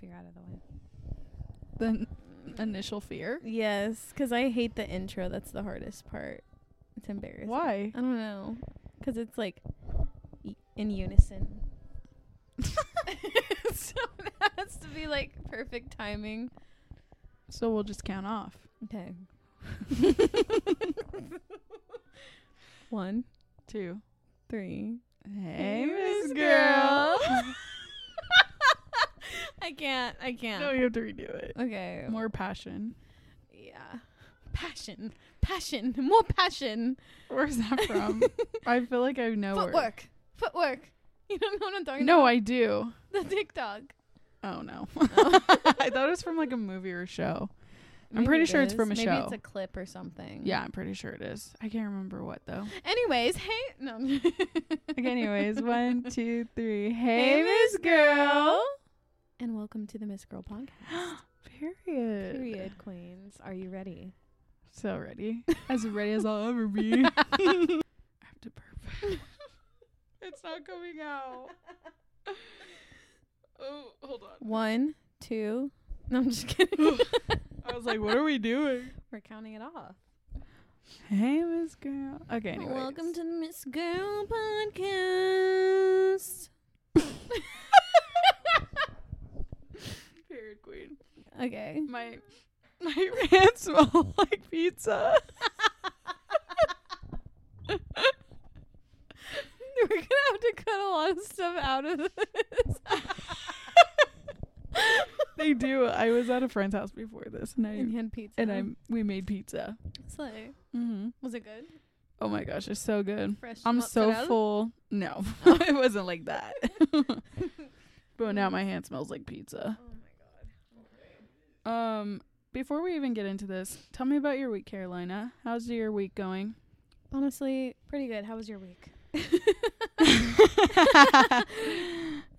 fear out of the way. The n- initial fear. Yes, because I hate the intro. That's the hardest part. It's embarrassing. Why? I don't know. Because it's like y- in unison. so it has to be like perfect timing. So we'll just count off. Okay. One, two, three. Hey, Miss Miss Girl. Girl. I can't. I can't. no, you have to redo it. okay. More passion. Yeah. Passion. Passion. More passion. Where's that from? I feel like I know where- Footwork. Footwork. You don't know what I'm talking No, about? I do. The TikTok. Oh no. Oh. I thought it was from like a movie or show. I'm pretty it sure it's from a show. Maybe show. it's a clip or something. Yeah, I'm pretty sure it is. I can't remember what though. Anyways, hey. No. Okay, anyways, one, two, three. Hey, Hey, Miss Girl. And welcome to the Miss Girl podcast. Period. Period, queens. Are you ready? So ready. As ready as I'll ever be. I have to burp. it's not coming out. Oh, hold on. One, two. No, I'm just kidding. I was like, what are we doing? We're counting it off. Hey, Miss Girl. Okay, anyways. Welcome to the Miss Girl podcast. Period Queen. Okay. My my hands smell like pizza. We're gonna have to cut a lot of stuff out of this. they do. I was at a friend's house before this, and I and had pizza. and I we made pizza. Slay. Mm-hmm. Was it good? Oh my gosh, it's so good. Fresh. I'm so full. No, it wasn't like that. but now my hand smells like pizza. Um, before we even get into this, tell me about your week, Carolina. How's your week going? Honestly, pretty good. How was your week?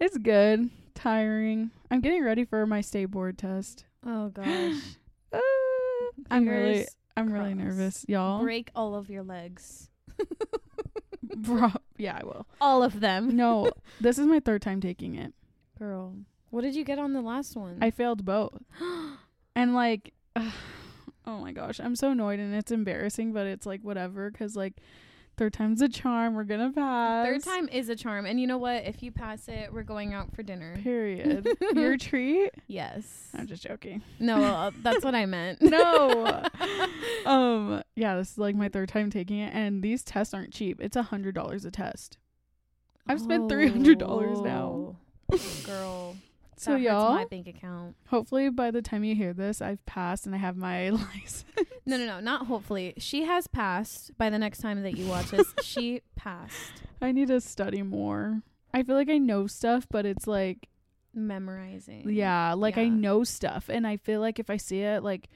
it's good. Tiring. I'm getting ready for my state board test. Oh gosh. Uh, I'm really, I'm really nervous, y'all. Break all of your legs. Bro, yeah, I will. All of them. No, this is my third time taking it. Girl. What did you get on the last one? I failed both. and like, oh my gosh, I'm so annoyed and it's embarrassing, but it's like whatever because like third time's a charm. We're gonna pass. Third time is a charm. And you know what? If you pass it, we're going out for dinner. Period. Your treat? Yes. I'm just joking. No, uh, that's what I meant. No. um. Yeah, this is like my third time taking it, and these tests aren't cheap. It's a hundred dollars a test. I've spent $300 now. Oh, Girl. So y'all, my bank account. hopefully by the time you hear this, I've passed and I have my license. No, no, no, not hopefully. She has passed by the next time that you watch this. she passed. I need to study more. I feel like I know stuff, but it's like, Memorizing. yeah, like I know stuff, and I feel like if I see it, like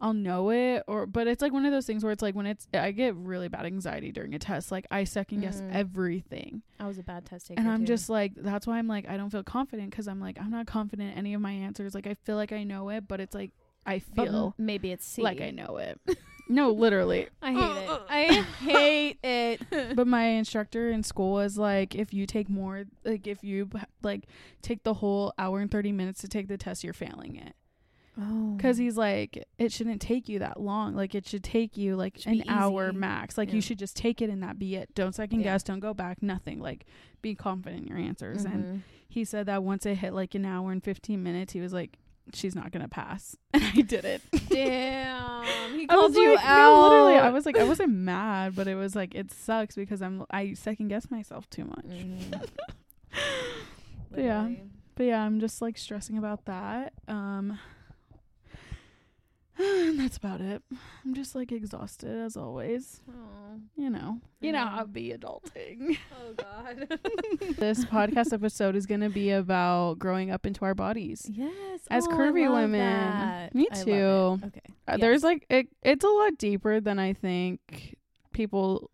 I'll know it. Or, but it's like one of those things where it's like when it's, I get really bad anxiety during a test. Like I second guess Mhm. everything, I was a bad test taker. and I'm too. just like, that's why I'm like, I don't feel confident because I'm like, I'm not confident in any of my answers. Like I feel like I know it, but it's like I But feel maybe it's C. like I know it. no, literally. I hate it. I hate it. but my instructor in school was like if you take more like if you like take the whole hour and 30 minutes to take the test you're failing it. Because he's like it shouldn't take you that long like it should take you like an hour max like Yeah. you should just take it and that be it don't second Yeah. guess don't go back nothing like be confident in your answers and Mhm. he said that once it hit like an hour and 15 minutes he was like she's not gonna pass and i did it Damn. He called you like, out. No, literally, I was like, I wasn't mad, but it was like, it sucks because I'm, I second guess myself too much. Mhm. Yeah. But yeah, I'm just like stressing about that. Um, and that's about it. I'm just like exhausted as always. Oh. You know, you know how to be adulting. Oh God. this podcast episode is gonna be about growing up into our bodies. yes. As Oh, I curvy love women. that. Me too. Okay. Uh, There's Yes. like it. It's a lot deeper than I think people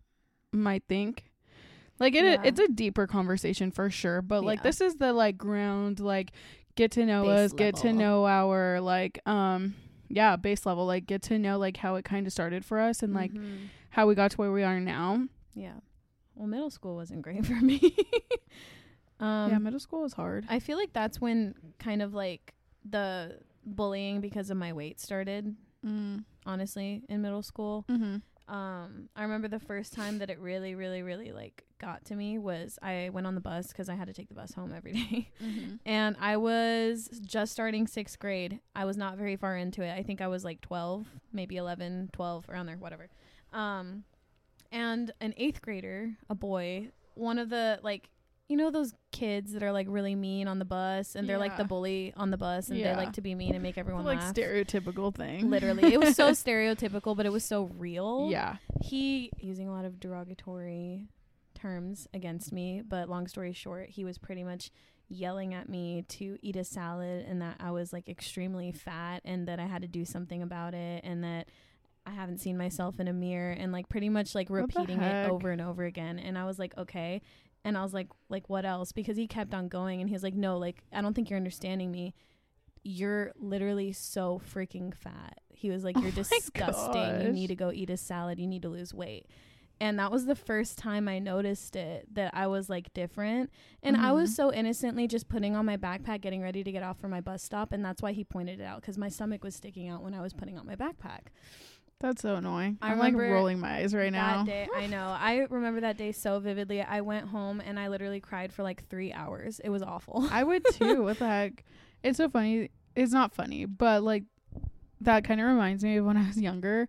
might think. Like it, Yeah. it's a deeper conversation for sure. But like Yeah. this is the like ground, like get to know Base us, get to know our like um yeah base level, like get to know like how it kind of started for us and like Mhm. how we got to where we are now. Yeah. Well, middle school wasn't great for me. um, yeah, middle school is hard. I feel like that's when kind of like the bullying because of my weight started. Mm. Honestly, in middle school, Mm-hmm. Um, I remember the first time that it really, really, really like got to me was I went on the bus because I had to take the bus home every day. Mm-hmm. and I was just starting sixth grade. I was not very far into it. I think I was like 12, maybe 11, 12, around there, whatever. Um, and an eighth grader, a boy, one of the like, you know, those kids that are like really mean on the bus and they're like the bully on the bus and they like to be mean and make everyone like laugh. stereotypical thing. Literally, it was so stereotypical, but it was so real yeah. he using a lot of derogatory terms against me but long story short he was pretty much yelling at me to eat a salad and that I was like extremely fat and that I had to do something about it and that I haven't seen myself in a mirror and like pretty much like the repeating it heck? over and over again and I was like okay and I was like like what else because he kept on going and he was like no like I don't think you're understanding me you're literally so freaking fat. He was like, Oh You're my disgusting. You need to go eat a salad. You need to lose weight. And that was the first time I noticed it that I was like different. And I was Mhm. so innocently just putting on my backpack, getting ready to get off for my bus stop. And that's why he pointed it out because my stomach was sticking out when I was putting on my backpack. That's so annoying. I I'm like rolling my eyes right now. That day, I know. I remember that day so vividly. I went home and I literally cried for like three hours. It was awful. I would too. what the heck? It's so funny. It's not funny, but like that kind of reminds me of when I was younger.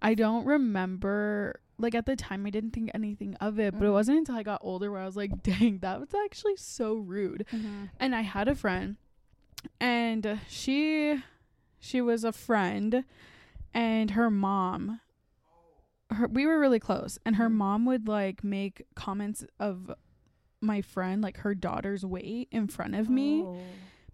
I don't remember like at the time I didn't think anything of it, but it Mhm. wasn't until I got older where I was like, "Dang, that was actually so rude." And I had a friend and she she was a friend and her mom her, we were really close and her Mhm. mom would like make comments of my friend like her daughter's weight in front of me Oh.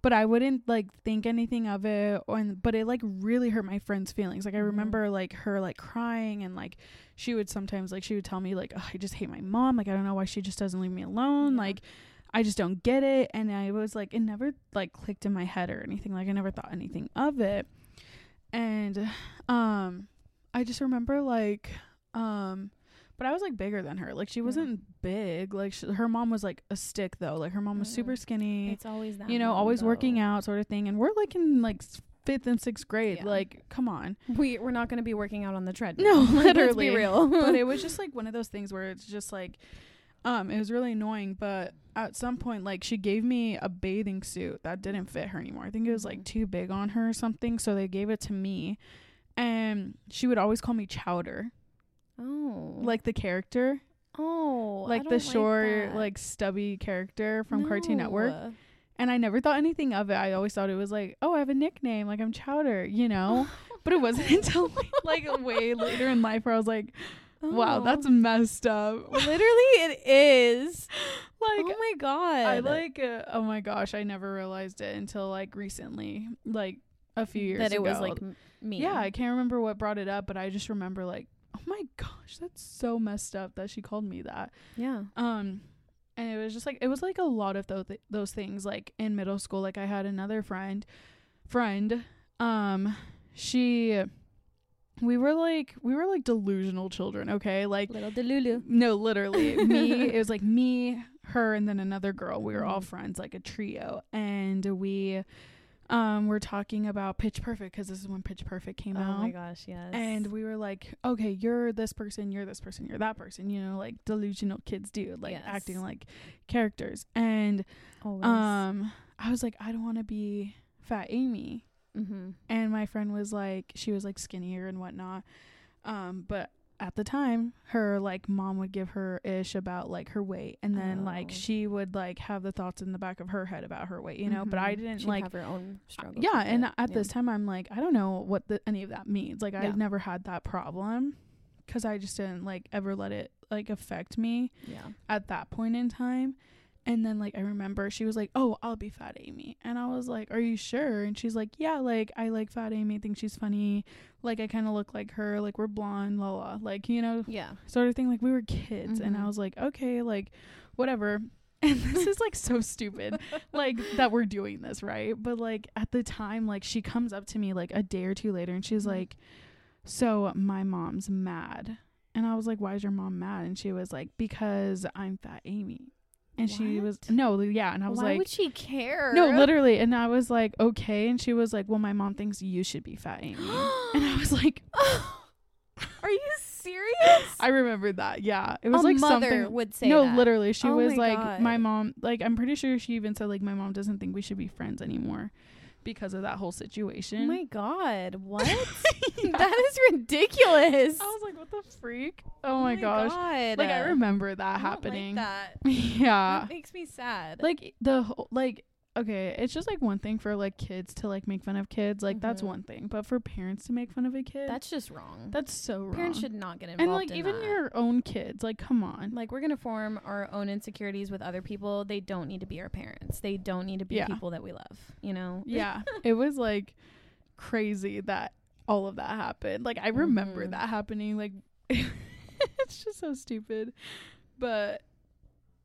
but I wouldn't like think anything of it or and, but it like really hurt my friend's feelings. Like I Mhm. remember like her like crying and like she would sometimes like she would tell me like I just hate my mom. Like I don't know why she just doesn't leave me alone. Yeah. Like I just don't get it and I was like it never like clicked in my head or anything. Like I never thought anything of it. And um I just remember like um but I was like bigger than her. Like she wasn't big. Like sh her mom was like a stick though. Like her mom was Mm. super skinny It's always that. you know, always working out sort of thing. And we're like in like fifth and sixth grade. Yeah. Like, come on. We we're not going to be working out on the treadmill. No, Like, Let's literally. be real. but it was just like one of those things where it's just like, um, it was really annoying. But at some point, like, she gave me a bathing suit that didn't fit her anymore. I think it was like Mhm. too big on her or something. So they gave it to me. And she would always call me Chowder, oh, like the character, oh, like the short, that. like stubby character from Cartoon Network. And I never thought anything of it. I always thought it was like, oh, I have a nickname, like I'm Chowder, you know. But it wasn't until like, like way later in life where I was like, wow, Oh. that's messed up. literally it is. like oh my god. I like, uh, oh my gosh, I never realized it until like recently, like a few years that it was like me. yeah, I can't remember what brought it up, but I just remember like, oh my gosh, that's so messed up that she called me that. yeah. Um, and it was just like it was like a lot of those th- those things. Like in middle school, like I had another friend, friend. Um, she, we were like we were like delusional children. Okay, like Little Delulu. no, literally me. It was like me, her, and then another girl. We were all Mhm. friends, like a trio, and we. Um, we're talking about Pitch Perfect because this is when Pitch Perfect came Oh out. Oh my gosh, yes. And we were like, okay, you're this person, you're this person, you're that person, you know, like delusional kids do, like Yes. acting like characters. And Always. um I was like, I don't want to be fat Amy. Mm-hmm. And my friend was like, she was like skinnier and whatnot. Um, but at the time, her like mom would give her ish about like her weight, and then like Oh. she would like have the thoughts in the back of her head about her weight, you know. But I Mhm. didn't She'd like have her own struggles. yeah, and it. at Yeah. this time, I'm like, I don't know what the, any of that means. Like, Yeah. I've never had that problem because I just didn't like ever let it like affect me yeah. at that point in time. And then like I remember she was like, "Oh, I'll be Fat Amy," and I was like, "Are you sure?" And she's like, "Yeah, like I like Fat Amy. Think she's funny. Like I kind of look like her. Like we're blonde, la la. Like you know, Yeah. sort of thing. Like we were kids, and I Mhm. was like, okay, like whatever. And this is like so stupid, like that we're doing this, right? But like at the time, like she comes up to me like a day or two later, and she's Mhm. like, "So my mom's mad," and I was like, "Why is your mom mad?" And she was like, "Because I'm Fat Amy." And she was no, yeah, and I was like Why like would she care? No, literally. And I was like, okay. And she was like, well, my mom thinks you should be fat Amy. and I was like, Are you serious? I remembered that. Yeah. It was a like mother something. would say no, that. literally. She Oh was my like, God. my mom, like, I'm pretty sure she even said, like, my mom doesn't think we should be friends anymore because of that whole Oh situation. my god, what? Yeah. that is ridiculous. I was like, what the freak? Oh, my, oh gosh. God. Like, I remember that I happening. Like that. yeah. Makes me sad. like the whole like okay it's just like one thing for like kids to like make fun of kids like that's Mhm. one thing but for parents to make fun of a kid that's just wrong. that's so wrong Parents should not get involved. and like in even that. your own kids like come on like we're gonna form our own insecurities with other people. They don't need to be our parents. They don't need to be Yeah. people that we love. You know. yeah it was like crazy that all of that happened like i remember Mhm. that happening like it's just so stupid but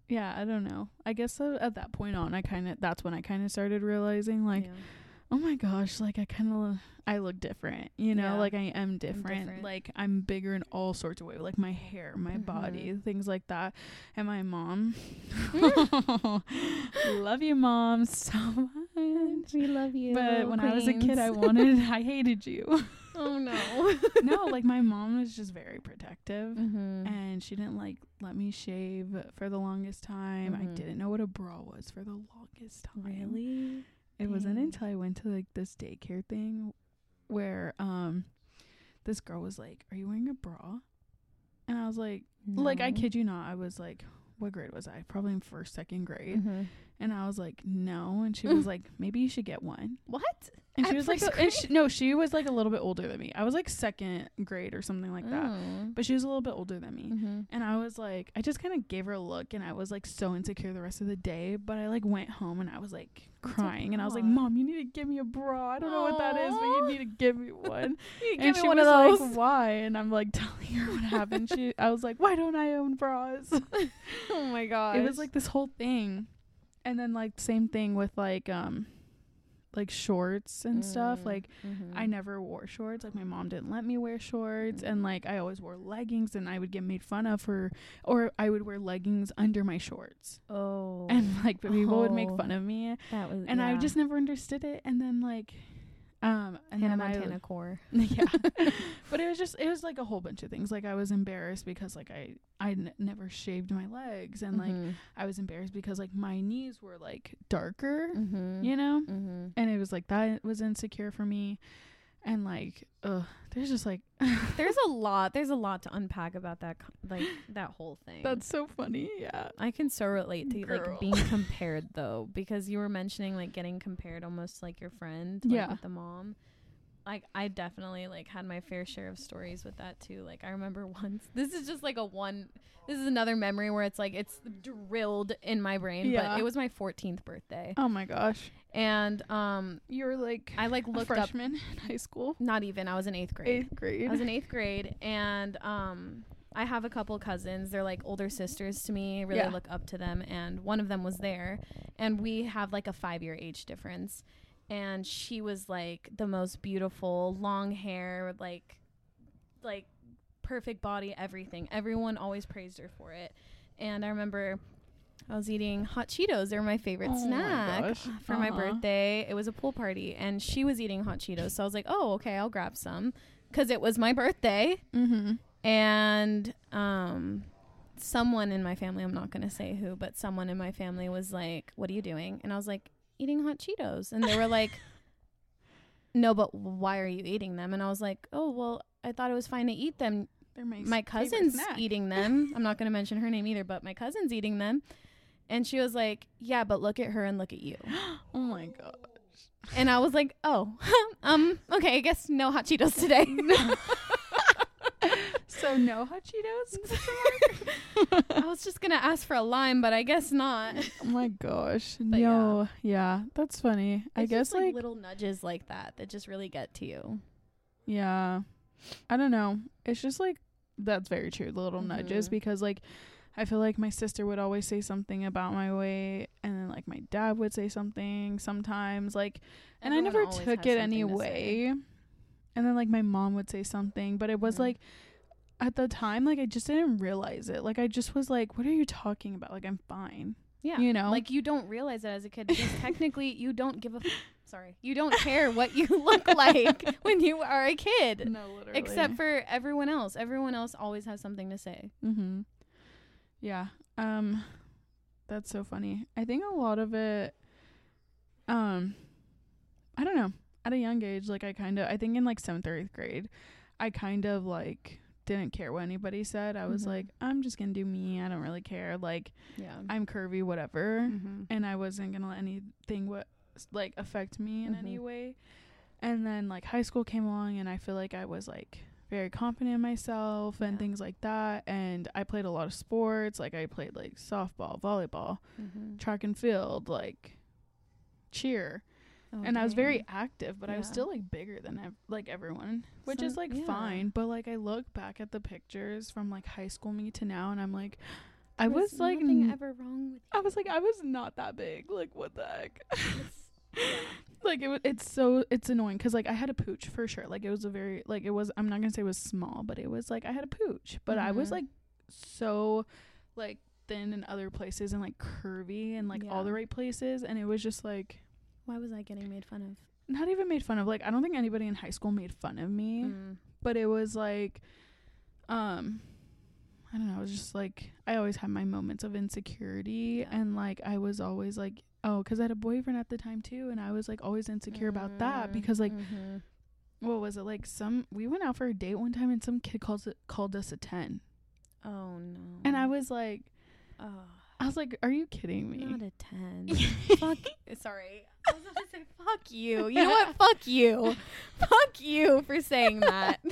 yeah i don't know i guess uh, at that point on i kind of that's when i kind of started realizing like Yeah. oh my gosh, like I kind of I look different, you know, Yeah. like I am different. different. Like I'm bigger in all sorts of ways, like my hair, my body, things like that. And my mom, love you, mom, so much. we love you. But when I was a kid, I wanted, I hated you. Oh no. no, like my mom was just very protective. mm-hmm. And she didn't like let me shave for the longest time. I Mhm. didn't know what a bra was for the longest time. Really? It wasn't until I went to like this daycare thing where um this girl was like, "Are you wearing a bra?" And I was like, like I kid you not, I was like, what grade was I? Probably in first, second grade. Mhm. And I was like, no. And she was like, maybe you should get one. What? And she was like, a, and she, no, she was like a little bit older than me. I was like second grade or something like that. Oh. But she was a little bit older than me. Mm-hmm. And I was like, I just kind of gave her a look and I was like so insecure the rest of the day. But I like went home and I was like crying. And I was like. Mom, you need to give me a bra. I don't know what that is, but you need to give me one. And give me she one was of those. like, Why? And I'm like telling her what happened. She I was like, Why don't I own bras? oh my god. it was like this whole thing. And then like same thing with like um like shorts and stuff. Like Mm-hmm. I never wore shorts. Like my mom didn't let me wear shorts, and like I always wore leggings, and I would get made fun of for, or I would wear leggings under my shorts, Oh. and like people would make Oh. fun of me, that was. and I just never understood it. And then like, um, and Hannah Montana core. Yeah, but it was just it was like a whole bunch of things. Like I was embarrassed because like I I n- never shaved my legs, and like Mhm. I was embarrassed because like my knees were like darker, Mhm. you know Mhm. and it was like that was insecure for me and like ugh there's just like There's a lot. There's a lot to unpack about that. Like that whole thing. that's so funny yeah I can so relate to Girl. like being compared though, because you were mentioning like getting compared almost like your friend, like, Yeah. with the mom. Like I definitely like had my fair share of stories with that too. Like I remember once. This is just like a one. This is another memory where it's like it's drilled in my brain. Yeah. But it was my 14th birthday, oh my gosh and um, you're like I like a looked up. freshman in high school Not even. I was in eighth grade. eighth grade I was in eighth grade, and um, I have a couple cousins. They're like older sisters to me. I really Yeah. look up to them, and one of them was there, and we have like a five year age difference. And she was like the most beautiful, long hair, like, like perfect body, everything. Everyone always praised her for it. And I remember I was eating hot Cheetos. They were my favorite Oh snack for my Uh-huh. birthday. It was a pool party, and she was eating hot Cheetos. So I was like, "Oh, okay, I'll grab some," because it was my birthday, mm-hmm and um, someone in my family, I'm not gonna say who, but someone in my family was like, "What are you doing?" And I was like, "Eating hot Cheetos," and they were like. No, but why are you eating them? And I was like, "Oh, well, I thought it was fine to eat them they're my, my cousin's eating them. I'm not going to mention her name either, but my cousin's eating them. And she was like, "Yeah, but look at her and look at you." oh my gosh. And I was like, "Oh, um, okay, I guess no hot Cheetos today." so no hot cheetos I was just gonna ask for a lime, but I guess not. oh my gosh But no yeah. that's funny i guess like, like little nudges like that that just really get to you. Yeah. I don't know. It's just like that's very true, the little nudges Mhm. because like I feel like my sister would always say something about my weight and then like my dad would say something sometimes like and I never took it to anyway. And then like my mom would say something, but it was Mhm. like at the time like I just didn't realize it. Like I just was like what are you talking about? Like I'm fine. Yeah. You know? like you don't realize it as a kid because technically you don't give a. F- sorry, you don't care what you look like when you are a kid, No, literally. except for everyone else. Everyone else always has something to say. Mhm. Yeah. Um that's so funny. I think a lot of it um I don't know. At a young age like I kind of I think in like 7th or 8th grade I kind of like didn't care what anybody said. I was Mhm. like I'm just going to do me. I don't really care. Like Yeah. I'm curvy whatever. Mm-hmm. and I wasn't gonna let anything what like affect me in any Mhm. way. And then like high school came along, and I feel like I was like very confident in myself and things like that. And I played a lot of sports. Like I played like softball, volleyball, Mm-hmm. track and field, like cheer. Oh, and I was very active, but I was still like bigger than ev- like everyone, which So- is like yeah. fine. But like I look back at the pictures from like high school me to now, and I'm like, I was like nothing n- ever wrong with I was like, I was not that big. Like, what the heck? Yeah. like it it's so it's annoying because like I had a pooch for sure. Like it was a very like it was. I'm not gonna say it was small, but it was like I had a pooch, but I was Mhm. like so like thin in other places and like curvy and like all the right places, and it was just like Why was I getting made fun of? not even made fun of. Like I don't think anybody in high school made fun of me, Mm. but it was like, um. I don't know. It was just like I always had my moments of insecurity, Yeah. and like I was always like, oh, because I had a boyfriend at the time too, and I was like always insecure about that Mm, because like mhm. what was it like some we went out for a date one time and some kid calls it called us a 10 Oh no. and i was like Oh, i was like are you kidding me not a ten. fuck. Sorry. I was about to say fuck you. You know what? Fuck you. fuck you for saying that.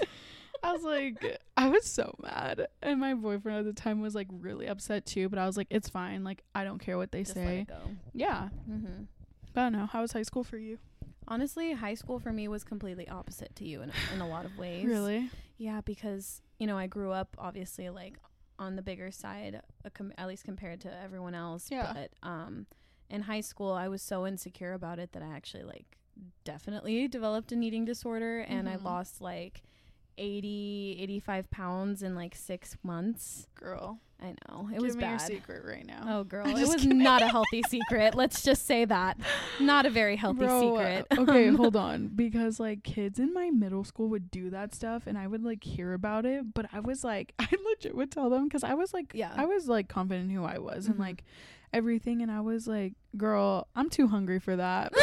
i was like i was so mad and my boyfriend at the time was like really upset too but i was like it's fine like i don't care what they Just say yeah Mm-hmm. but i don't know how was high school for you Honestly, high school for me was completely opposite to you in in a lot of ways. really Yeah, because you know I grew up obviously like on the bigger side, com- at least compared to everyone else. Yeah. But um, in high school, I was so insecure about it that I actually like definitely developed an eating disorder, and I Mhm. lost like 80, 85 pounds in like six months. girl I know it give was me bad. your secret right now Oh, girl, it was kidding. not a healthy secret. Let's just say that. Not a very healthy Bro, secret. okay, Um, hold on. Because like kids in my middle school would do that stuff and I would like hear about it, but I was like I legit would tell them cuz I was like Yeah. I was like confident in who I was and Mhm. like everything and I was like, "Girl, I'm too hungry for that."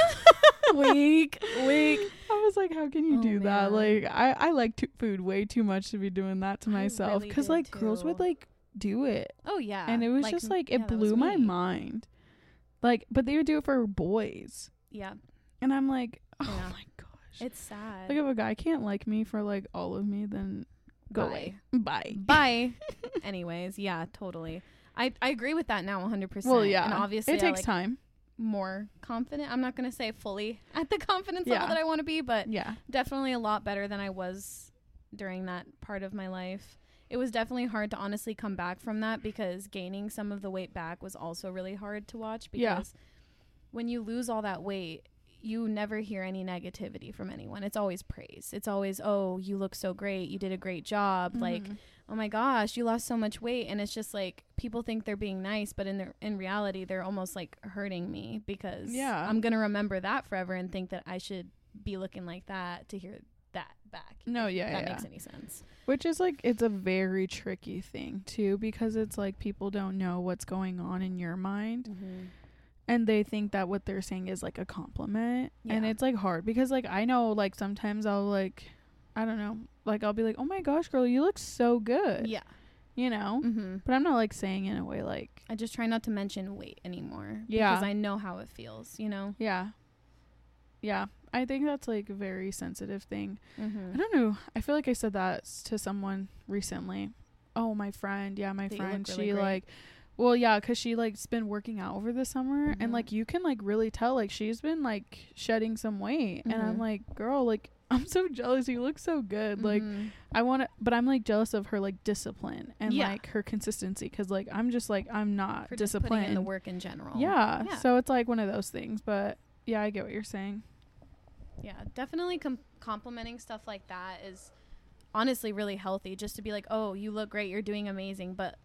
weak, weak. I was like, "How can you Oh, do that?" Like I I like to- food way too much to be doing that to I myself cuz did like girls would like do it. Oh yeah, and it was just like it yeah, blew my me. mind. Like but they would do it for boys. Yeah, And I'm like, "Oh Yeah. my gosh." it's sad. Like if a guy can't like me for like all of me, then go Bye. away. Bye. Bye. Anyways, yeah, totally. I I agree with that now 100%. Well, yeah. and obviously it I, takes like, time. More confident. I'm not gonna say fully at the confidence Yeah. level that I want to be, but Yeah. definitely a lot better than I was during that part of my life. It was definitely hard to honestly come back from that because gaining some of the weight back was also really hard to watch Yeah. because when you lose all that weight, you never hear any negativity from anyone. It's always praise. It's always, "Oh, you look so great. You did a great job." Like, Mhm. "Oh my gosh, you lost so much weight." And it's just like people think they're being nice, but in their in reality, they're almost like hurting me because Yeah. I'm going to remember that forever and think that I should be looking like that to hear that back. no, yeah, that yeah. makes any sense. Which is like it's a very tricky thing too because it's like people don't know what's going on in your mind and they think that what they're saying is like a compliment and it's like hard because like I know like sometimes I'll like I don't know like I'll be like oh my gosh girl you look so good Yeah. you know Mm-hmm. but I'm not like saying in a way like I just try not to mention weight anymore. Yeah. Because I know how it feels, you know? yeah yeah I think that's like a very sensitive thing I Mm-hmm. don't know. I feel like I said that to someone recently. Oh, my friend. Yeah, my That friend. really she great. like, well, yeah, cuz she like's been working out over the summer, and Mhm. like you can like really tell like she's been like shedding some weight, and I'm Mhm. like, girl, like I'm so jealous. You look so good. Like Mhm. I want to, but I'm like jealous of her like discipline and Yeah. like her consistency cuz like I'm just like I'm not for disciplined. in the work in general. yeah, Yeah. So it's like one of those things, but yeah, I get what you're saying. Yeah, definitely com- complimenting stuff like that is honestly really healthy just to be like, "Oh, you look great. You're doing amazing." But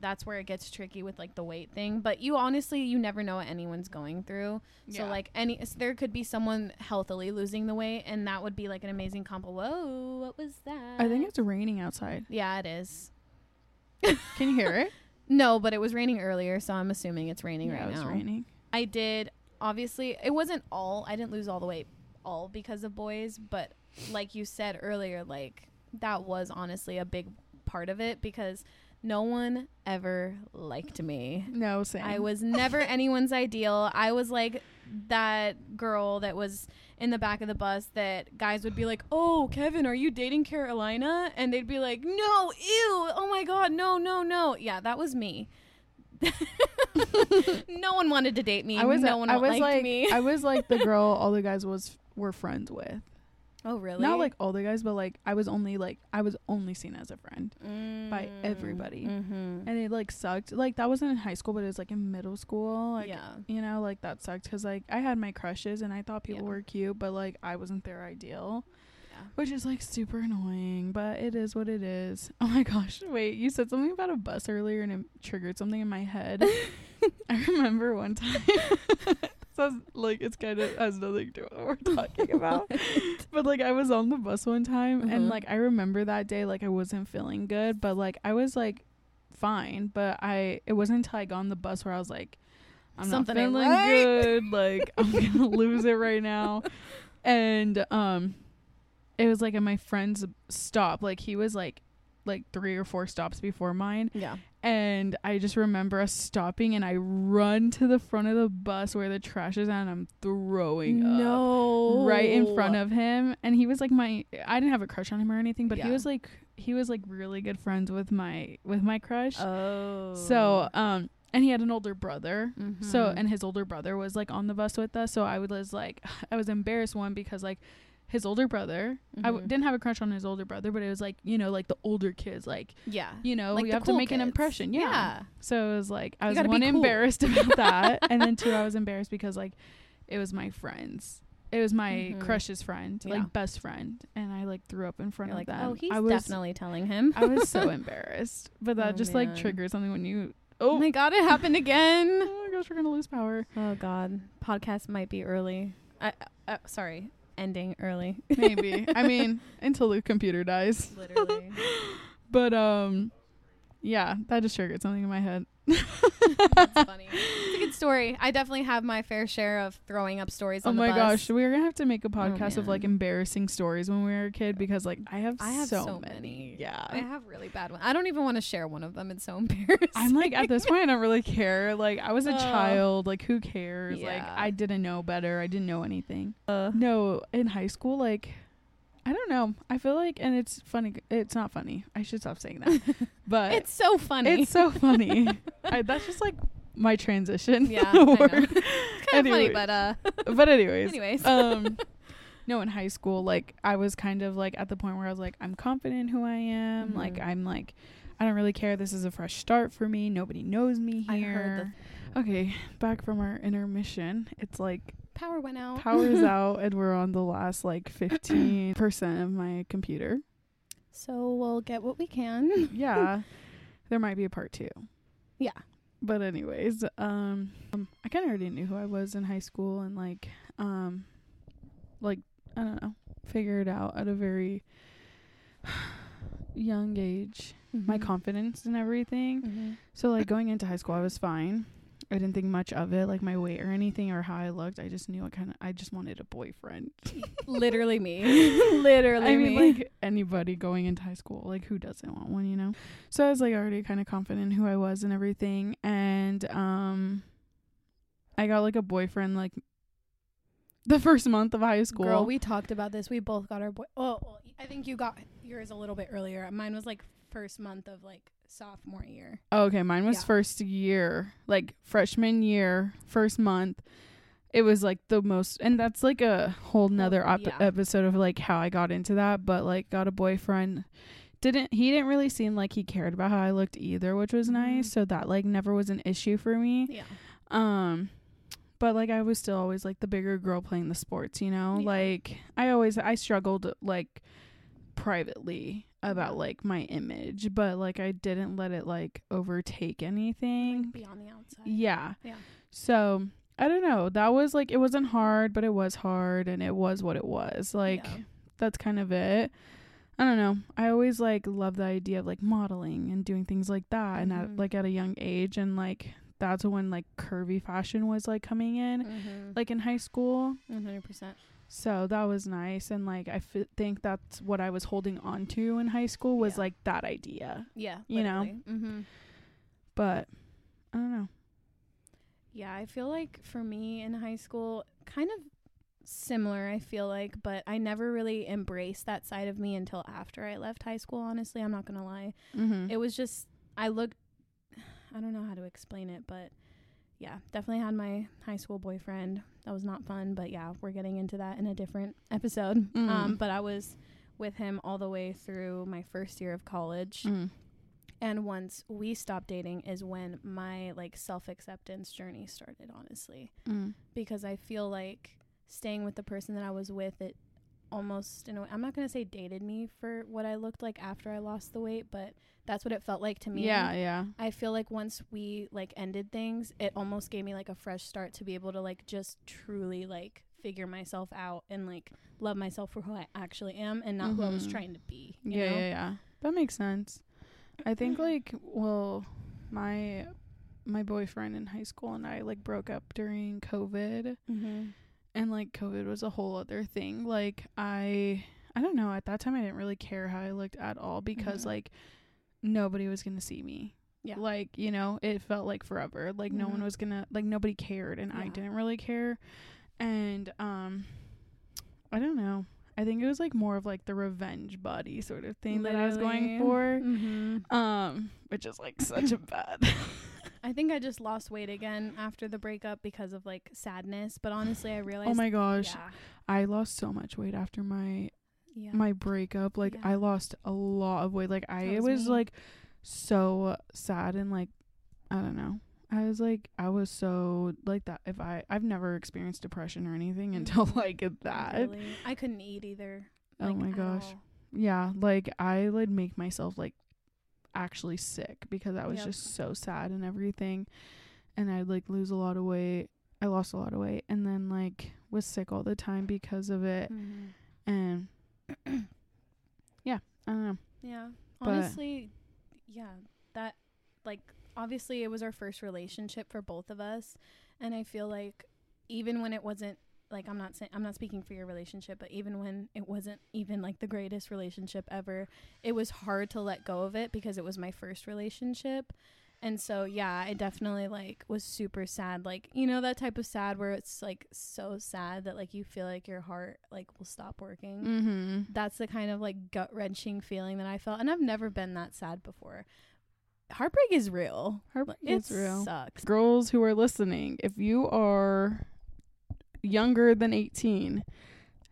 that's where it gets tricky with like the weight thing. But you honestly, you never know what anyone's going through. So like any, s- there could be someone healthily losing the weight, and that would be like an amazing combo. Whoa, what was that? I think it's raining outside. yeah, it is. Can you hear it? No, but it was raining earlier, so I'm assuming it's raining yeah, right it's now. raining. I did obviously it wasn't all I didn't lose all the weight all because of boys, but like you said earlier, like that was honestly a big part of it because no one ever liked me. No, same. I was never anyone's ideal. I was like that girl that was in the back of the bus that guys would be like, "Oh, Kevin, are you dating Carolina?" And they'd be like, "No, ew. Oh my god, no, no, no." Yeah, that was me. no one wanted to date me. I was no one I was like me. I was like the girl all the guys was were friends with. Oh, really? Not like all the guys, but like I was only like I was only seen as a friend. by everybody. Mm-hmm. And it like sucked. Like that wasn't in high school, but it was like in middle school. Like yeah. you know, like that sucked cuz like I had my crushes and I thought people Yeah. were cute, but like I wasn't their ideal. Yeah. Which is like super annoying, but it is what it is. Oh my gosh. Wait, you said something about a bus earlier and it triggered something in my head. I remember one time. so like it's kind of has nothing to do with what we're talking about. but like I was on the bus one time and Mhm. like I remember that day like I wasn't feeling good, but like I was like fine, but I it wasn't until I got on the bus where I was like I'm Something not feeling right. good. Like I'm gonna lose it right now. And um it was like at my friend's stop. Like he was like like three or four stops before mine. Yeah. And I just remember us stopping and I run to the front of the bus where the trash is at and I'm throwing up right in front of him and he was like my I didn't have a crush on him or anything but Yeah. he was like he was like really good friends with my with my crush. Oh. So, um and he had an older brother. So Mhm. and his older brother was like on the bus with us. So I was like I was embarrassed one because like his older brother, I w- Mhm. didn't have a crush on his older brother, but it was like, you know, like the older kids like, yeah. you know, Like you have cool to make an impression. Yeah. So it was like I You was one cool. embarrassed about that, and then two I was embarrassed because like it was my friends. It was my Mhm. crush's friend, Yeah. like best friend, and I like threw up in front You're of like, them. oh, he's I was definitely telling him. I was so embarrassed, but that Oh, just like man. triggered something when you. oh Oh, my god, it happened again. oh my gosh, we're gonna lose power. Oh god, podcast might be early. I, uh, sorry, ending early. Maybe. I mean, until the computer dies. Literally. But um, yeah, that just triggered something in my head. That's funny. It's a good story. I definitely have my fair share of throwing up stories Oh on my the bus. gosh, we are gonna have to make a podcast of like embarrassing stories when we were a kid because like I have, I have so, so many. many. Yeah. I have really bad ones. I don't even want to share one of them. It's so embarrassing. I'm like at this point I don't really care. Like I was a Oh. child. Like who cares? Like I didn't know better. I didn't know anything. Uh, No, in high school, like I don't know. I feel like, and it's funny. It's not funny. I should stop saying that. But it's so funny. it's so funny. I, that's just like my transition. yeah, word. It's kind of funny, but uh, but anyways, anyways. um no in high school like i was kind of like at the point where i was like i'm confident in who i am like Mhm. i'm like i don't really care this is a fresh start for me nobody knows me I here okay back from our intermission it's like power went out. power's out and we're on the last like 15% of my computer So we'll get what we can. yeah there might be a part two Yeah. but anyways um, um i kind of already knew who i was in high school and like um like i don't know figure it out at a very young age my Mhm. confidence and everything Mhm. so like going into high school i was fine i didn't think much of it like my weight or anything or how i looked i just knew i kind of i just wanted a boyfriend Literally me. Literally I mean, me. like anybody going into high school, like who doesn't want one, you know? So I was like already kind of confident in who I was and everything, and um, I got like a boyfriend like the first month of high school. Girl, we talked about this. We both got our boy. Oh, well, I think you got yours a little bit earlier. Mine was like first month of like sophomore year. oh, okay, mine was Yeah. first year, like freshman year, first month. It was like the most, and that's like a whole nother op- yeah. episode of like how I got into that. But like, got a boyfriend. Didn't he didn't really seem like he cared about how I looked either, which was Mhm. nice. So that like never was an issue for me. Yeah. Um but like I was still always like the bigger girl playing the sports, you know? Yeah. Like I always I struggled like privately about like my image, but like I didn't let it like overtake anything. Like, be on the outside. Yeah. Yeah. So I don't know. That was like it wasn't hard, but it was hard and it was what it was. Like Yeah. that's kind of it. I don't know. I always like love the idea of like modeling and doing things like that and at Mhm. like at a young age and like that's when like curvy fashion was like coming in Mm-hmm. like in high school. One hundred percent. So that was nice and like I f- think that's what I was holding on to in high school was Yeah. like that idea. Yeah. You know? Mm-hmm. But I don't know. Yeah, I feel like for me in high school, kind of similar, I feel like, but I never really embraced that side of me until after I left high school, honestly. I'm not going to lie. Mhm. It was just, I looked, I don't know how to explain it, but yeah, definitely had my high school boyfriend. That was not fun, but yeah, we're getting into that in a different episode. Mhm. Um, but I was with him all the way through my first year of college. Mm. And once we stopped dating is when my like self-acceptance journey started, honestly Mm. because I feel like staying with the person that I was with, it almost in a way, I'm not gonna say dated me for what I looked like after I lost the weight, but that's what it felt like to me. Yeah, yeah. I feel like once we like ended things, it almost gave me like a fresh start to be able to like just truly like figure myself out and like love myself for who I actually am and not who I was Mhm. trying to be. you Yeah, know? yeah, yeah. That makes sense. I think like well, my my boyfriend in high school and I like broke up during COVID Mm-hmm. And like COVID was a whole other thing. Like I I don't know, at that time I didn't really care how I looked at all because Mhm. like nobody was going to see me. Yeah. Like, you know, it felt like forever. Like no one Mhm. was going to like nobody cared and I didn't really care. And um I don't know. I think it was like more of like the revenge body sort of thing that I was going for. Mm-hmm. Um, which is like such a bad. I think I just lost weight again after the breakup because of like sadness. But honestly, I realized. oh my gosh, Yeah. I lost so much weight after my Yeah. my breakup. Like Yeah. I lost a lot of weight. Like I was was, like so sad and like I don't know. I was like I was so like that. If I I've never experienced depression or anything until Mhm. like that. Really. I couldn't eat either. Oh like, my gosh. all. Yeah, like I would make myself like actually sick because I was Yep. just so sad and everything. And I'd like lose a lot of weight. I lost a lot of weight and then like was sick all the time because of it. Mhm. And yeah, I don't know. Yeah. But- Honestly, yeah. That like obviously it was our first relationship for both of us, and I feel like even when it wasn't like I'm not saying I'm not speaking for your relationship, but even when it wasn't even like the greatest relationship ever, it was hard to let go of it because it was my first relationship. And so yeah, I definitely like was super sad. Like, you know that type of sad where it's like so sad that like you feel like your heart like will stop working Mm-hmm. that's the kind of like gut wrenching feeling that I felt, and I've never been that sad before. Heartbreak is real. Heartbreak It is real. sucks. Girls who are listening, if you are younger than 18,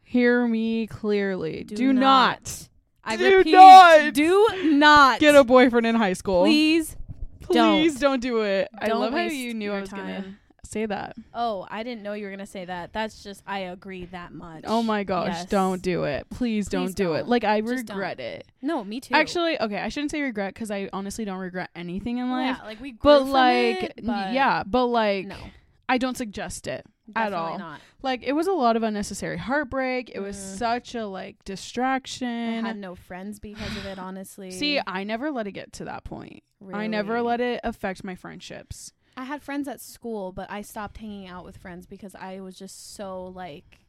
hear me clearly. Do, not, I Do repeat, not do not get a boyfriend in high school. please. Please don't, do it. I Don't love how you knew I was gonna say that. Oh, I didn't know you were gonna say that. That's just I agree that much. Oh my gosh, Yes. don't do it. Please, don't do it. don't. Like I Just don't. regret it. No, me too. Actually, okay, I shouldn't say regret cuz I honestly don't regret anything in life. yeah, like we grew But from like it, but yeah, but like no, I don't suggest it. At all. not. Like it was a lot of unnecessary heartbreak. It was Mm. such a like distraction. I had no friends because of it. Honestly, See, I never let it get to that point. I never let it affect my friendships. I had friends at school, but I stopped hanging out with friends because I was just so like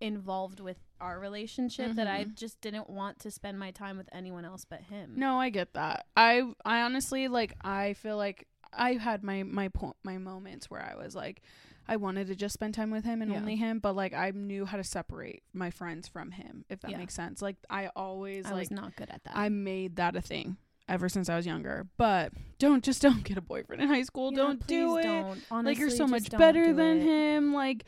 involved with our relationship that I Mhm. just didn't want to spend my time with anyone else but him. No, I get that. I I honestly like I feel like I had my my point my moments where I was like I wanted to just spend time with him and Yeah. only him, but like I knew how to separate my friends from him, if that Yeah. makes sense. Like I always I like was not good at that. I made that a thing ever since I was younger. But don't just don't get a boyfriend in high school. Yeah, don't do it. Don't. Honestly, like you're so much better do than him. Like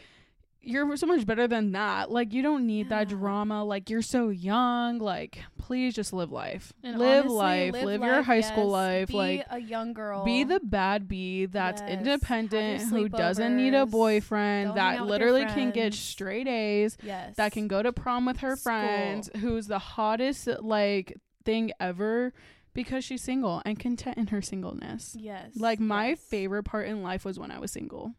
you're so much better than that. Like you don't need that drama. Like you're so young. Like please just live life. Live honestly, life. live Live, your life, high school life. Be like a young girl. be the bad bee that's Yes. Independent, who doesn't need a boyfriend, that out with your literally can get straight A's, yes that can go to prom with her School. friends, who's the hottest like thing ever because she's single and content in her singleness. Yes. Like my yes. favorite part in life was when I was single.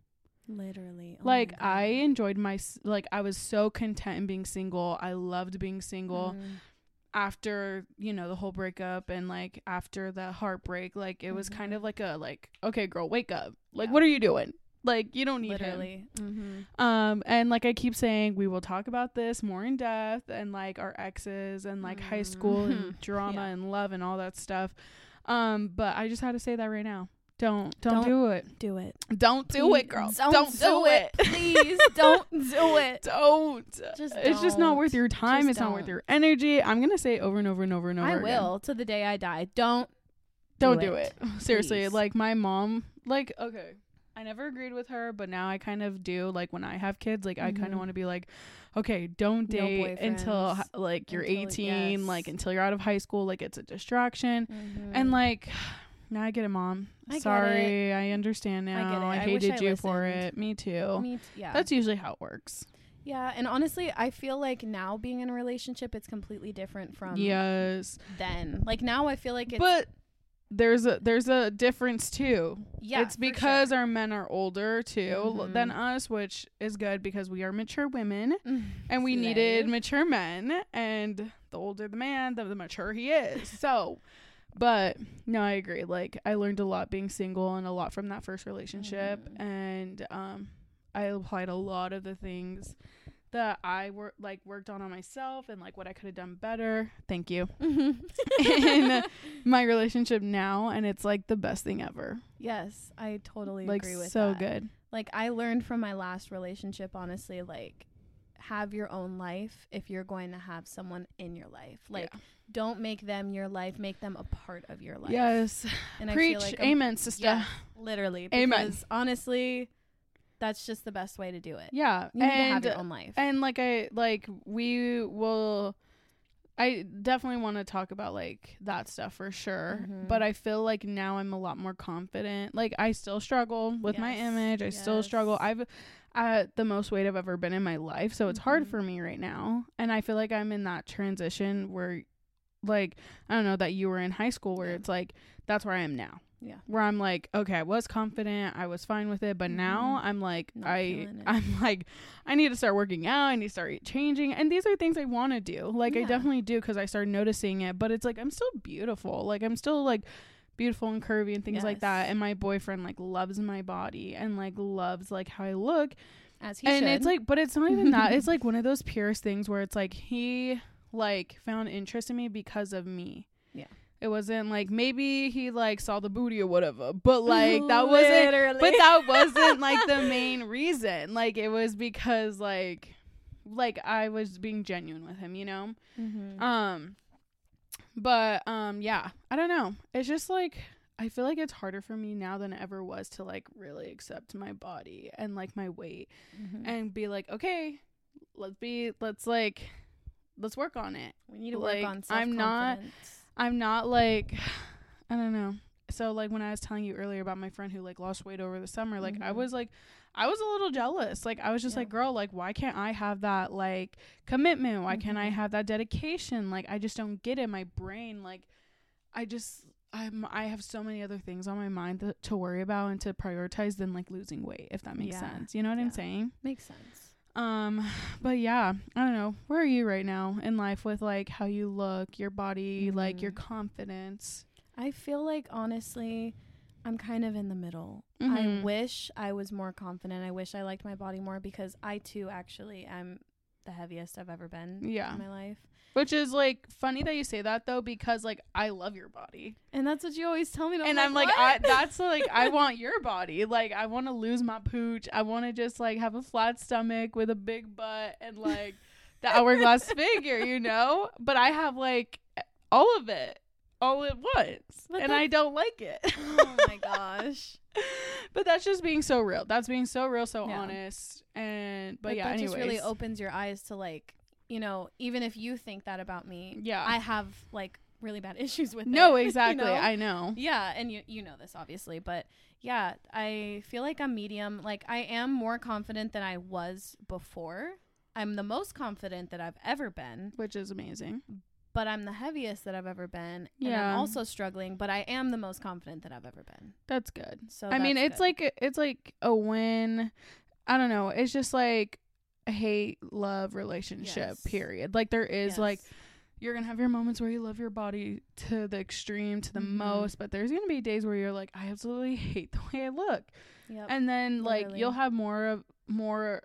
Literally. oh like I enjoyed my s- like I was so content in being single. I loved being single Mm. after, you know, the whole breakup and like after the heartbreak. Like it was kind Mhm. of like a like, okay, girl, wake up. Like Yeah. what are you doing? Like you don't need him. Literally. Mm-hmm. Um, and like I keep saying, we will talk about this more in depth and like our exes and like high school and Mhm. drama Yeah. and love and all that stuff. Um, but I just had to say that right now. Don't don't, Don't do it. Do it. Don't do Please it, girl. Don't, do, it. Please don't do it. Don't. Just it's just not worth your time. Just it's not worth your energy. I'm gonna say it over and over and over and over. I again. will to the day I die. Don't. Don't do do it. it. Seriously, Please. like my mom, like okay, I never agreed with her, but now I kind of do. Like when I have kids, like I kind of want to be like, okay, don't No date until like you're Until- 18, like until you're out of high school, like it's a distraction. Mhm. And like now I get it, mom. I get Sorry, I understand I now. get it. I hated I you for it. Me too. Me t- yeah. That's usually how it works. yeah, and honestly, I feel like now being in a relationship, it's completely different from yes. then. Like now, I feel like it's But there's a there's a difference too. yeah, it's because sure. our men are older too l- than us, which is good because we are mature women Mm, and we slay. needed mature men. And the older the man, the, the mature he is. so, but no, I agree. Like I learned a lot being single and a lot from that first relationship, Mhm. and um, I applied a lot of the things that I wor- like worked on on myself and like what I could have done better. Thank you. in my relationship now and it's like the best thing ever. yes, I totally like agree with so that. good. Like I learned from my last relationship, honestly, like have your own life if you're going to have someone in your life. Like Yeah. don't make them your life, make them a part of your life. Yes. And I Preach. feel like I'm- Amen, sister. Yeah, literally. Because Amen. honestly, that's just the best way to do it. Yeah. You need to have And your own life. and like I like we will I definitely want to talk about like that stuff for sure. Mhm. But I feel like now I'm a lot more confident. Like I still struggle with my image. I still struggle. I've at the most weight I've ever been in my life, so it's hard Mhm. for me right now. And I feel like I'm in that transition where like I don't know that you were in high school where Yeah. it's like that's where I am now. Yeah. Where I'm like, okay, I was confident, I was fine with it, but now Mhm. I'm like Not I, I'm like I need to start working out, I need to start changing. And these are things I want to do. Like I definitely do cuz I started noticing it, but it's like I'm still beautiful. Like I'm still like beautiful and curvy and things like that. And my boyfriend like loves my body and like loves like how I look As he and should. it's like but it's not even that it's like one of those purest things where it's like he like found interest in me because of me Yeah. it wasn't like maybe he like saw the booty or whatever but like that wasn't but that wasn't like the main reason like it was because like like i was being genuine with him you know Mhm. um but um yeah i don't know it's just like i feel like it's harder for me now than it ever was to like really accept my body and like my weight Mhm. and be like, okay, let's be, let's like, let's work on it. we need to like, work on something. I'm not- I'm not like, I don't know. So like when I was telling you earlier about my friend who like lost weight over the summer, like I Mhm. was like, I was a little jealous. Like I was just Yeah. like, girl, like why can't I have that like commitment? Why can't I Mhm. have that dedication? Like I just don't get it. My brain, like, I just. I'm, I have so many other things on my mind that, to worry about and to prioritize than like losing weight, if that makes Yeah. sense. You know what I'm saying? Makes sense. Um, but yeah, I don't know. Where are you right now in life with like how you look, your body, like your Mhm. confidence? I feel like honestly, I'm kind of in the middle. I Mhm. wish I was more confident. I wish I liked my body more because I too actually am the heaviest I've ever been Yeah. in my life. Which is like funny that you say that though, because like I love your body. And that's what you always tell me. and I'm like, I, that's like, I want your body. Like, I want to lose my pooch. I want to just like have a flat stomach with a big butt and like the hourglass figure, you know? But I have like all of it all at once. But and that- I don't like it. oh my gosh. but that's just being so real. That's being so real, so Yeah. honest. And but Like, yeah, that anyways. just really opens your eyes to like, you know, even if you think that about me, Yeah. I have like really bad issues with no, it, you exactly. know? I know. Yeah, and you you know this obviously, but yeah, I feel like I'm medium. Like I am more confident than I was before. I'm the most confident that I've ever been, Which is amazing. But I'm the heaviest that I've ever been. And Yeah. I'm also struggling, but I am the most confident that I've ever been. That's good. So I mean, it's good. like it's like a win. I don't know. It's just like a hate love relationship. Yes. Period. Like there is Yes. like you're gonna have your moments where you love your body to the extreme, to the Mhm. most, but there's gonna be days where you're like, I absolutely hate the way I look, Yep. and then like literally. you'll have more of more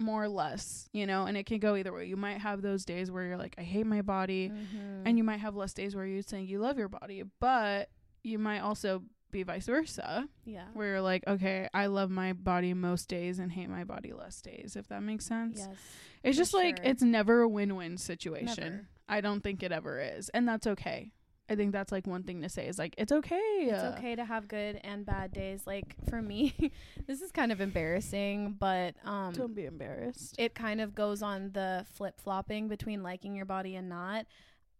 more or less, you know, and it can go either way. You might have those days where you're like, I hate my body, Mhm. and you might have less days where you're saying you love your body, but you might also be vice versa yeah. where you're like, okay, I love my body most days and hate my body less days, if that makes sense. Yes. it's just like it's never a win-win situation. Never. I don't think it ever is, and that's okay. I think that's like one thing to say is like it's okay. It's uh, okay to have good and bad days. Like for me, this is kind of embarrassing, but um Don't be embarrassed. it kind of goes on the flip flopping between liking your body and not.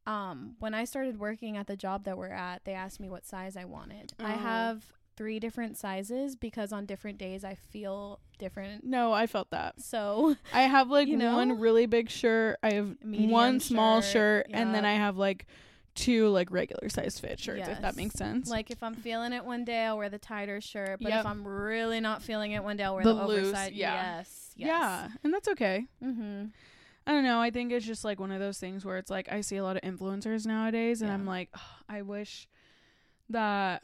Um, when I started working at the job that we're at, they asked me what size I wanted. I Oh. have three different sizes because on different days I feel different. no, I felt that. So I have like You know? one really big shirt. I have one small shirt, shirt, and then. I have like two like regular size fit shirts. If that makes sense. like if I'm feeling it one day, I'll wear the tighter shirt. But Yep. if I'm really not feeling it one day, I'll wear The the, loose, oversized. yeah. Yes. yes. yeah, and that's okay. Mm-hmm. I don't know. I think it's just like one of those things where it's like I see a lot of influencers nowadays, and Yeah. I'm like, "Ugh, I wish that,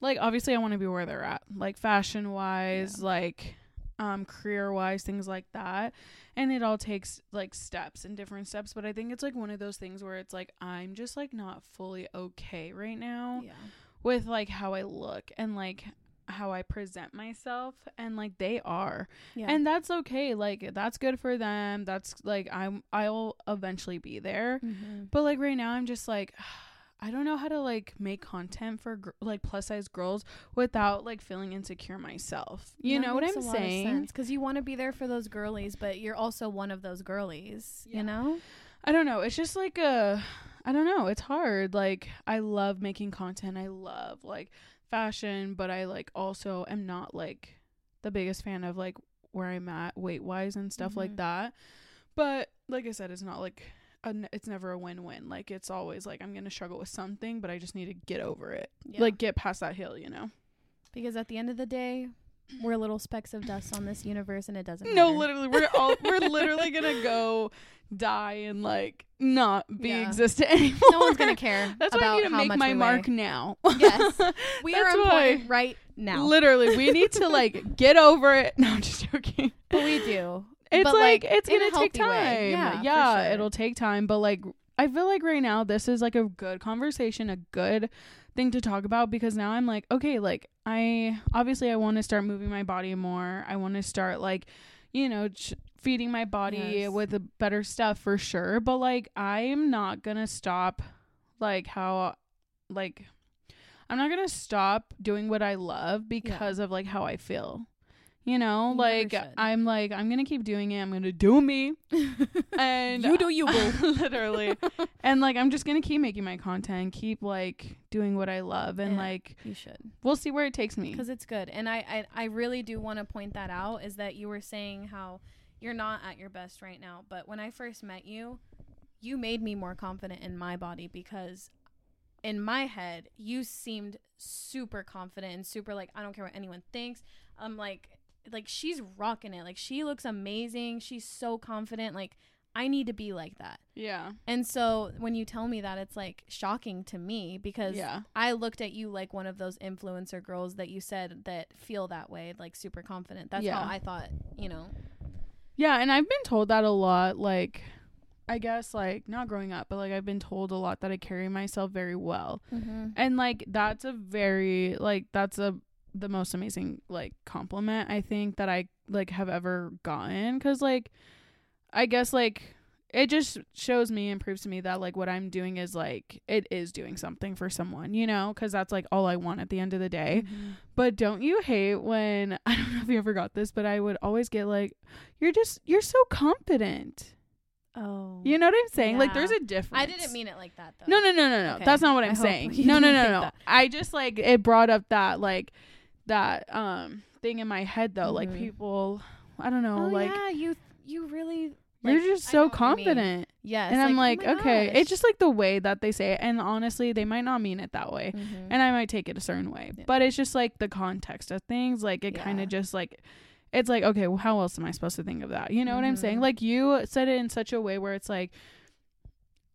like, obviously, I want to be where they're at, like fashion wise, Yeah. like, um, career wise, things like that. And it all takes like steps and different steps. But I think it's like one of those things where it's like I'm just like not fully okay right now Yeah. with like how I look and like how I present myself, and like they are Yeah. and that's okay like that's good for them that's like i'm i'll eventually be there mm-hmm. but like right now i'm just like i don't know how to like make content for gr- like plus size girls without like feeling insecure myself you know what i'm saying Because you want to be there for those girlies, but you're also one of those girlies. Yeah. You know. i don't know it's just like a i don't know it's hard like i love making content i love like fashion but i like also am not like the biggest fan of like where i'm at weight wise and stuff like Mhm. that but like i said it's not like it's never a win-win like it's always like i'm gonna struggle with something but i just need to get over it Yeah. like get past that hill you know because at the end of the day, we're little specks of dust on this universe, and it doesn't. no matter. literally we're all we're literally gonna go die and like not be Yeah. existent anymore No one's gonna care. that's why i need to make my mark weigh. now Yes. We are That's important why- right now, Literally, we need to like get over it. No, I'm just joking. but we do. It's But, like, like, it's gonna take time. way. Yeah, yeah, sure. it'll take time, but like I feel like right now this is like a good conversation, a good thing to talk about because now I'm like, okay, like I obviously I want to start moving my body more. I want to start like, you know, ch- feeding my body Yes. with better stuff for sure, but like I am not to stop like how like I'm not to stop doing what I love because of like how I feel. You know, like. I'm like I'm gonna keep doing it. I'm gonna do me, and You do you, boo. literally. and like I'm just gonna keep making my content, keep like doing what I love, and Yeah. like you should. we'll see where it takes me. because it's good and I, I i really do want to point that out is that you were saying how you're not at your best right now but when i first met you you made me more confident in my body because in my head you seemed super confident and super like i don't care what anyone thinks i'm like like she's rocking it like she looks amazing she's so confident like i need to be like that Yeah, and so when you tell me that it's like shocking to me because yeah, I looked at you like one of those influencer girls that you said that feel that way, like super confident. That's Yeah. how I thought, you know. yeah. And I've been told that a lot. Like, I guess like not growing up, but like I've been told a lot that I carry myself very well. Mm-hmm. and like that's a very like that's a the most amazing like compliment i think that i like have ever gotten because like i guess like it just shows me and proves to me that like what i'm doing is like it is doing something for someone you know because that's like all i want at the end of the day mm-hmm. but don't you hate when i don't know if you ever got this but i would always get like you're just you're so confident Oh, you know what i'm saying like there's a difference I didn't mean it like that though. no, no, no, no, no. Okay. That's not what I I'm hope saying. No, no, no, no. that. I just like it brought up that like that um thing in my head though. Like Mhm. people, I don't know, Oh like yeah, you you really. you're just so know what you mean. confident. Yes. and I'm like, oh okay, gosh. it's just like the way that they say it, and honestly, they might not mean it that way, Mhm. and I might take it a certain way, Yeah. but it's just like the context of things, like it kind of just like. It's like okay, well, how else am I supposed to think of that? You know what I'm saying? Mhm. Like you said it in such a way where it's like,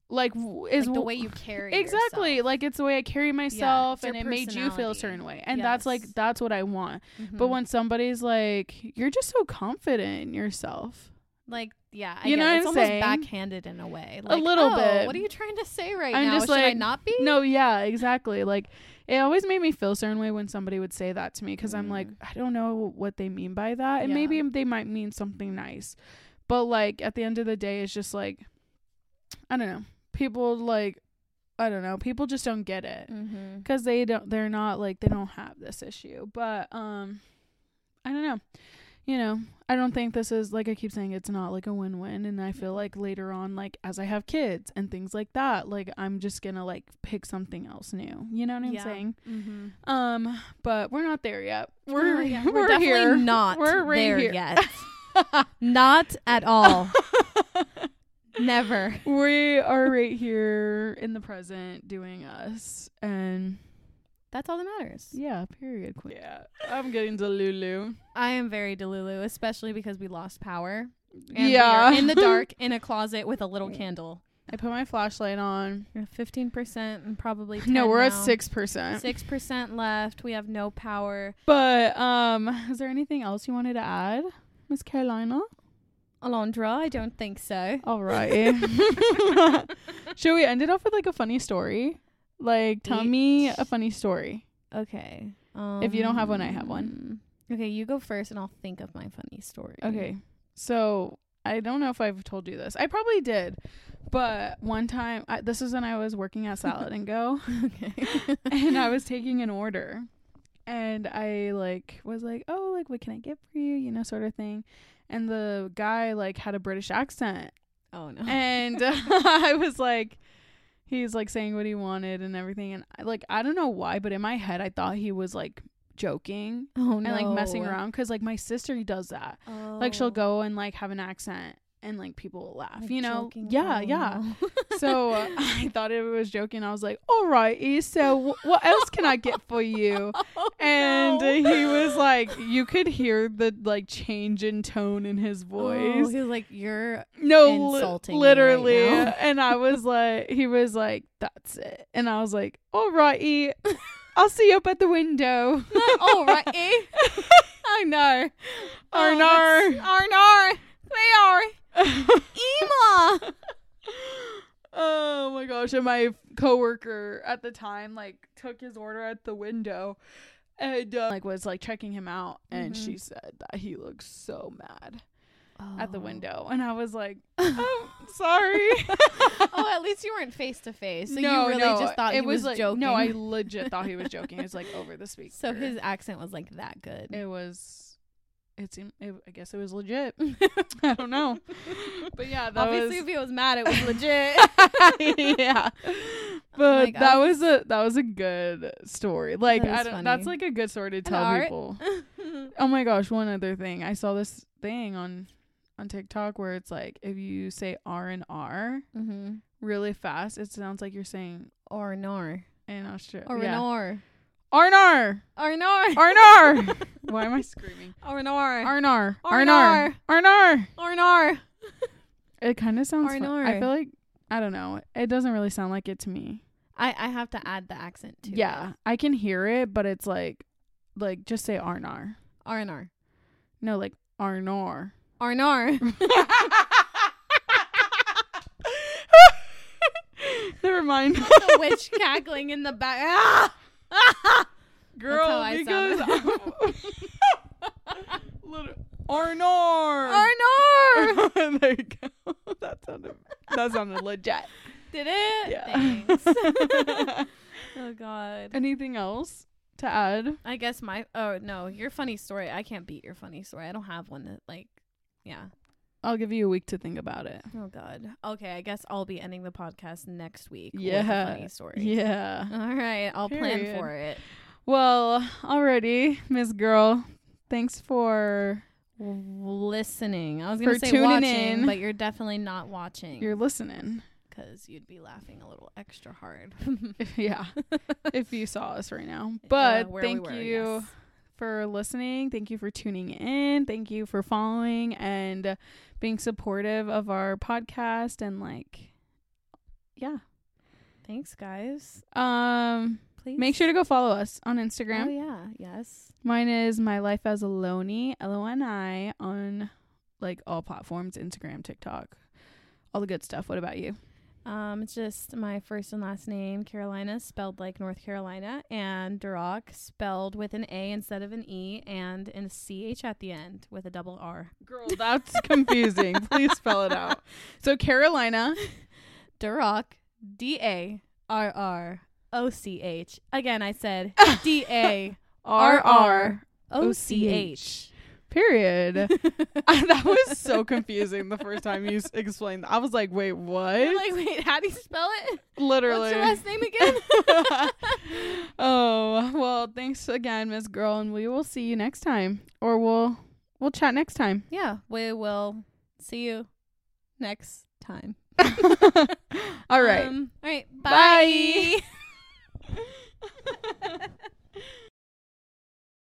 like is like the way you carry exactly yourself. like it's the way I carry myself, your and it made you feel a certain way, and that's like that's what I want. But Mhm. when somebody's like, you're just so confident in yourself, like yeah, I You know it. what it's I'm almost saying? backhanded in a way. A little oh, bit. What are you trying to say right I'm now? just Should I like, not be? No, yeah, exactly. Like it always made me feel a certain way when somebody would say that to me because I'm like, Mm. I don't know what they mean by that, and Yeah. maybe they might mean something nice, but like at the end of the day, it's just like, I don't know. People like, I don't know. People just don't get it Mm-hmm. because they don't. They're not like they don't have this issue, but um, I don't know. You know, I don't think this is like I keep saying it's not like a win-win and I feel like later on like as I have kids and things like that, like I'm just going to like pick something else new. You know what I'm Yeah. saying? Mm-hmm. Um, but we're not there yet. We're yeah, we're, we're, definitely here. not We're right there here. yet. not at all. Never. we are right here in the present doing us and That's all that matters. yeah, period. Yeah. I'm getting Delulu. I am very delulu, especially because we lost power. And Yeah. we are in the dark in a closet with a little candle. I put my flashlight on. Fifteen percent and probably 10 No, we're at six percent. Six percent left. We have no power. But um, is there anything else you wanted to add, Miss Carolina? Alondra, I don't think so. All right. Should we end it off with like a funny story? Like, tell me a funny story. Okay. If you don't have one, I have one. um, Okay, you go first, and I'll think of my funny story. Okay. So I don't know if I've told you this. I probably did, but one time, I, this is when I was working at Salad and Go, Okay. and I was taking an order, and I like was like, oh, like what can I get for you, you know, sort of thing, and the guy like had a British accent, oh no. and I was like. He's like saying what he wanted and everything, and I, like I don't know why, but in my head I thought he was like joking oh and like messing around because like my sister does that. Oh. Like she'll oh. go and like have an accent and like people will laugh, Like you know? Yeah, Oh, yeah. So uh, I thought it was joking. I was like, "Alrighty, so w- what else can I get for you?" Oh, And no. he was like, you could hear the like change in tone in his Oh, voice. he was like, "You're no, li- insulting me right literally. now. and I was like, he was like, "That's it," and I was like, "Alrighty." I'll see you up at the window. all right." I know. Arnar. Arnar. They are. Ema. oh my gosh! And my coworker at the time like took his order at the window, and uh, like was like checking him out, and Mhm. she said that he looked so mad at the Oh. window, and I was like, "Oh, sorry." oh, at least you weren't face to face. So no, you really no, just thought it he was, like joking. no, I legit thought he was joking. It's like over the speaker. so his accent was like that good. it was. It seemed. It, I guess it was legit. I don't know, but yeah, that Obviously, was. if he was mad, it was legit. yeah. But Like, that was a that was a good story. Like That I don't, that's like a good story to tell people. Oh my gosh, one other thing. I saw this thing on on TikTok where it's like if you say R and R mm-hmm. really fast, it sounds like you're saying Or nor. in Australia. Or yeah. nor. Arnar. Or nor. Arnar. Why am I screaming? Or nor. Arnar. Arnar. Arnar. Arnar. It kind of sounds fun. I feel like I don't know. It doesn't really sound like it to me. I I have to add the accent to Yeah, I can hear it, but it's like, like just say Arnar. R nor. No, like Arnor. Or nor. Never mind. the witch cackling in the back. Ah! Girl, because Little- Arnor. Or nor. there you go. That sounded that sounded legit. Did it? Yeah. Thanks. oh God. Anything else to add? I guess my oh no, your funny story. I can't beat your funny story. I don't have one that like yeah. I'll give you a week to think about it. Oh God. Okay, I guess I'll be ending the podcast next week. Yeah. funny story. Yeah. All right, I'll plan for it. Well, already, Miss Girl, thanks for listening. I was gonna say tuning watching, in. but you're definitely not watching You're listening. because you'd be laughing a little extra hard. yeah. if you saw us right now. Uh, But where we thank were, you yes. For listening. Thank you for tuning in. Thank you for following and being supportive of our podcast and like yeah. Thanks, guys. Um Please make sure to go follow us on Instagram. Oh yeah, yes. Mine is my life as a Loni, L O N I on like all platforms, Instagram, TikTok, all the good stuff. What about you? Um, it's just my first and last name, Carolina, spelled like North Carolina, and Darroch, spelled with an A instead of an E, and a CH at the end with a double R. Girl, that's confusing. Please spell it out. So Carolina, Darroch, D A R R O C H. Again, I said D A R R O C H. Period. that was so confusing the first time you s- explained that. I was like, wait, what? I'm like, wait, how do you spell it? Literally. What's your last name again? oh, well, thanks again, Miss Girl, and we will see you next time. Or we'll we'll chat next time. yeah, we will see you next time. All right. Um, all right. Bye. bye.